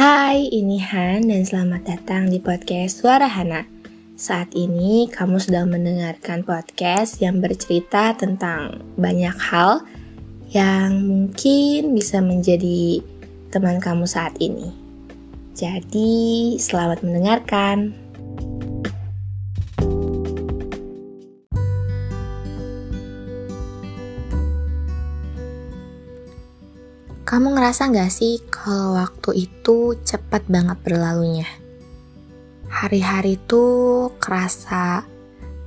Hai, ini Han dan selamat datang di podcast Suara Hana. Saat ini kamu sedang mendengarkan podcast yang bercerita tentang banyak hal yang mungkin bisa menjadi teman kamu saat ini. Jadi, selamat mendengarkan. Kamu ngerasa gak sih kalau waktu itu cepat banget berlalunya? Hari-hari tuh kerasa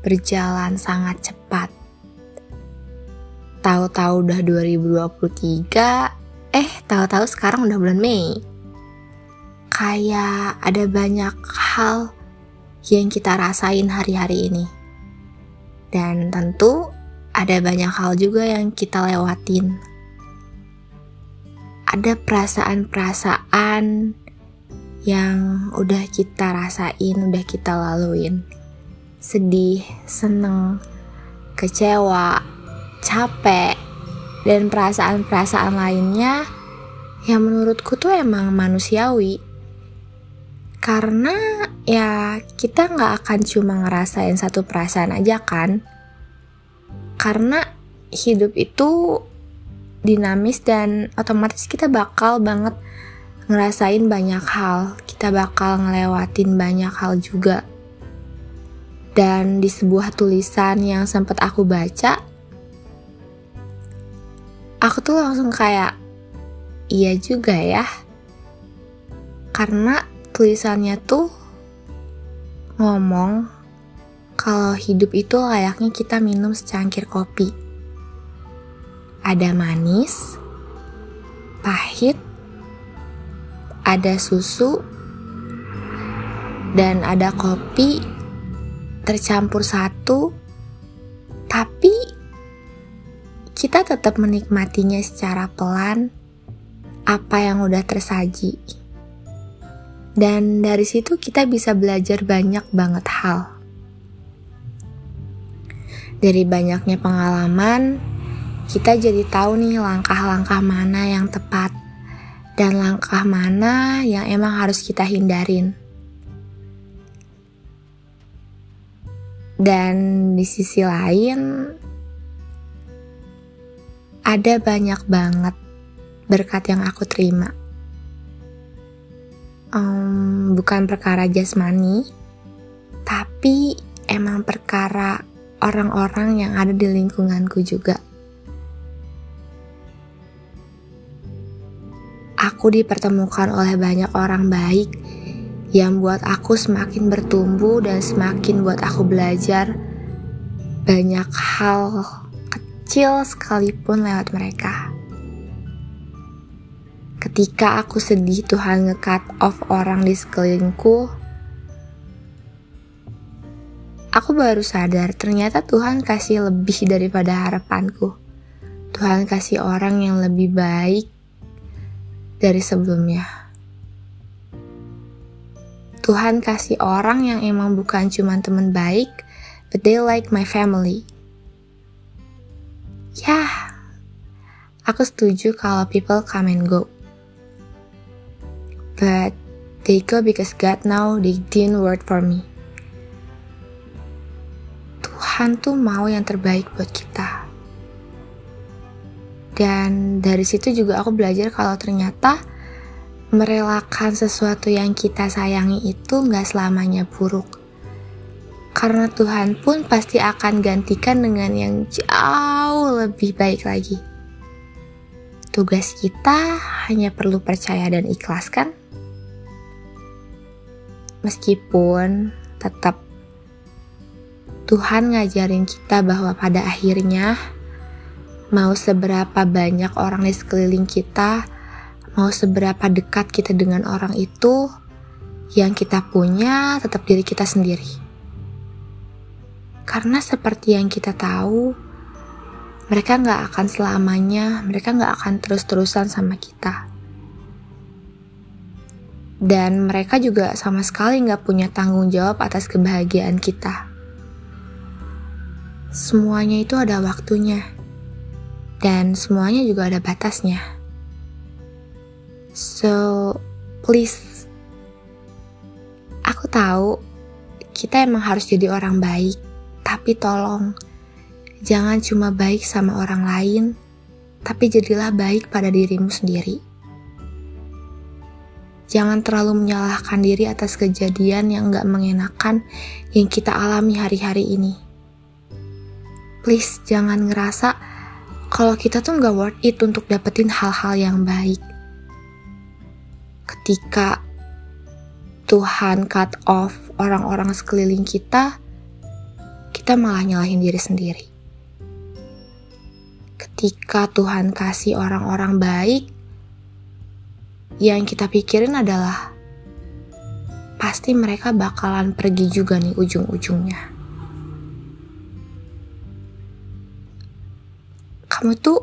berjalan sangat cepat. Tahu-tahu udah 2023, eh tahu-tahu sekarang udah bulan Mei. Kayak ada banyak hal yang kita rasain hari-hari ini. Dan tentu ada banyak hal juga yang kita lewatin ada perasaan-perasaan yang udah kita rasain, udah kita laluin. Sedih, seneng, kecewa, capek, dan perasaan-perasaan lainnya yang menurutku tuh emang manusiawi. Karena ya kita nggak akan cuma ngerasain satu perasaan aja kan. Karena hidup itu dinamis dan otomatis kita bakal banget ngerasain banyak hal. Kita bakal ngelewatin banyak hal juga. Dan di sebuah tulisan yang sempat aku baca, aku tuh langsung kayak, iya juga ya. Karena tulisannya tuh ngomong kalau hidup itu layaknya kita minum secangkir kopi ada manis, pahit, ada susu, dan ada kopi tercampur satu, tapi kita tetap menikmatinya secara pelan apa yang udah tersaji. Dan dari situ kita bisa belajar banyak banget hal. Dari banyaknya pengalaman, kita jadi tahu nih langkah-langkah mana yang tepat dan langkah mana yang emang harus kita hindarin. Dan di sisi lain, ada banyak banget berkat yang aku terima. Um, bukan perkara jasmani, tapi emang perkara orang-orang yang ada di lingkunganku juga. Aku dipertemukan oleh banyak orang baik yang buat aku semakin bertumbuh dan semakin buat aku belajar banyak hal kecil sekalipun lewat mereka. Ketika aku sedih Tuhan nge-cut off orang di sekelilingku, aku baru sadar ternyata Tuhan kasih lebih daripada harapanku. Tuhan kasih orang yang lebih baik dari sebelumnya. Tuhan kasih orang yang emang bukan cuma teman baik, but they like my family. Ya, aku setuju kalau people come and go. But they go because God know they didn't work for me. Tuhan tuh mau yang terbaik buat kita. Dan dari situ juga aku belajar kalau ternyata merelakan sesuatu yang kita sayangi itu nggak selamanya buruk. Karena Tuhan pun pasti akan gantikan dengan yang jauh lebih baik lagi. Tugas kita hanya perlu percaya dan ikhlaskan. Meskipun tetap Tuhan ngajarin kita bahwa pada akhirnya Mau seberapa banyak orang di sekeliling kita, mau seberapa dekat kita dengan orang itu, yang kita punya tetap diri kita sendiri. Karena seperti yang kita tahu, mereka nggak akan selamanya, mereka nggak akan terus-terusan sama kita. Dan mereka juga sama sekali nggak punya tanggung jawab atas kebahagiaan kita. Semuanya itu ada waktunya dan semuanya juga ada batasnya. So, please. Aku tahu kita emang harus jadi orang baik, tapi tolong jangan cuma baik sama orang lain, tapi jadilah baik pada dirimu sendiri. Jangan terlalu menyalahkan diri atas kejadian yang gak mengenakan yang kita alami hari-hari ini. Please, jangan ngerasa kalau kita tuh gak worth it untuk dapetin hal-hal yang baik. Ketika Tuhan cut off orang-orang sekeliling kita, kita malah nyalahin diri sendiri. Ketika Tuhan kasih orang-orang baik, yang kita pikirin adalah pasti mereka bakalan pergi juga nih ujung-ujungnya. Kamu tuh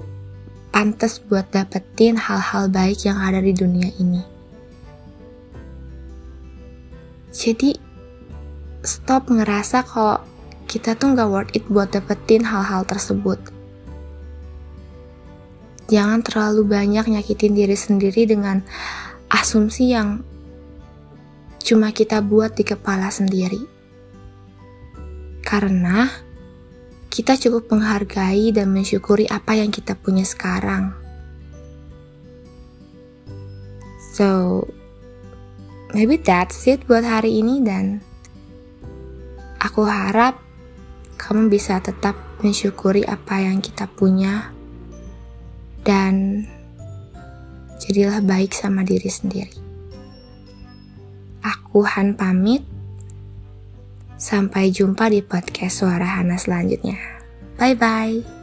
pantas buat dapetin hal-hal baik yang ada di dunia ini. Jadi, stop ngerasa kalau kita tuh gak worth it buat dapetin hal-hal tersebut Jangan terlalu banyak nyakitin diri sendiri dengan asumsi yang cuma kita buat di kepala sendiri. Karena kita cukup menghargai dan mensyukuri apa yang kita punya sekarang. So, maybe that's it buat hari ini dan aku harap kamu bisa tetap mensyukuri apa yang kita punya dan jadilah baik sama diri sendiri. Aku Han pamit. Sampai jumpa di podcast Suara Hana selanjutnya. Bye bye.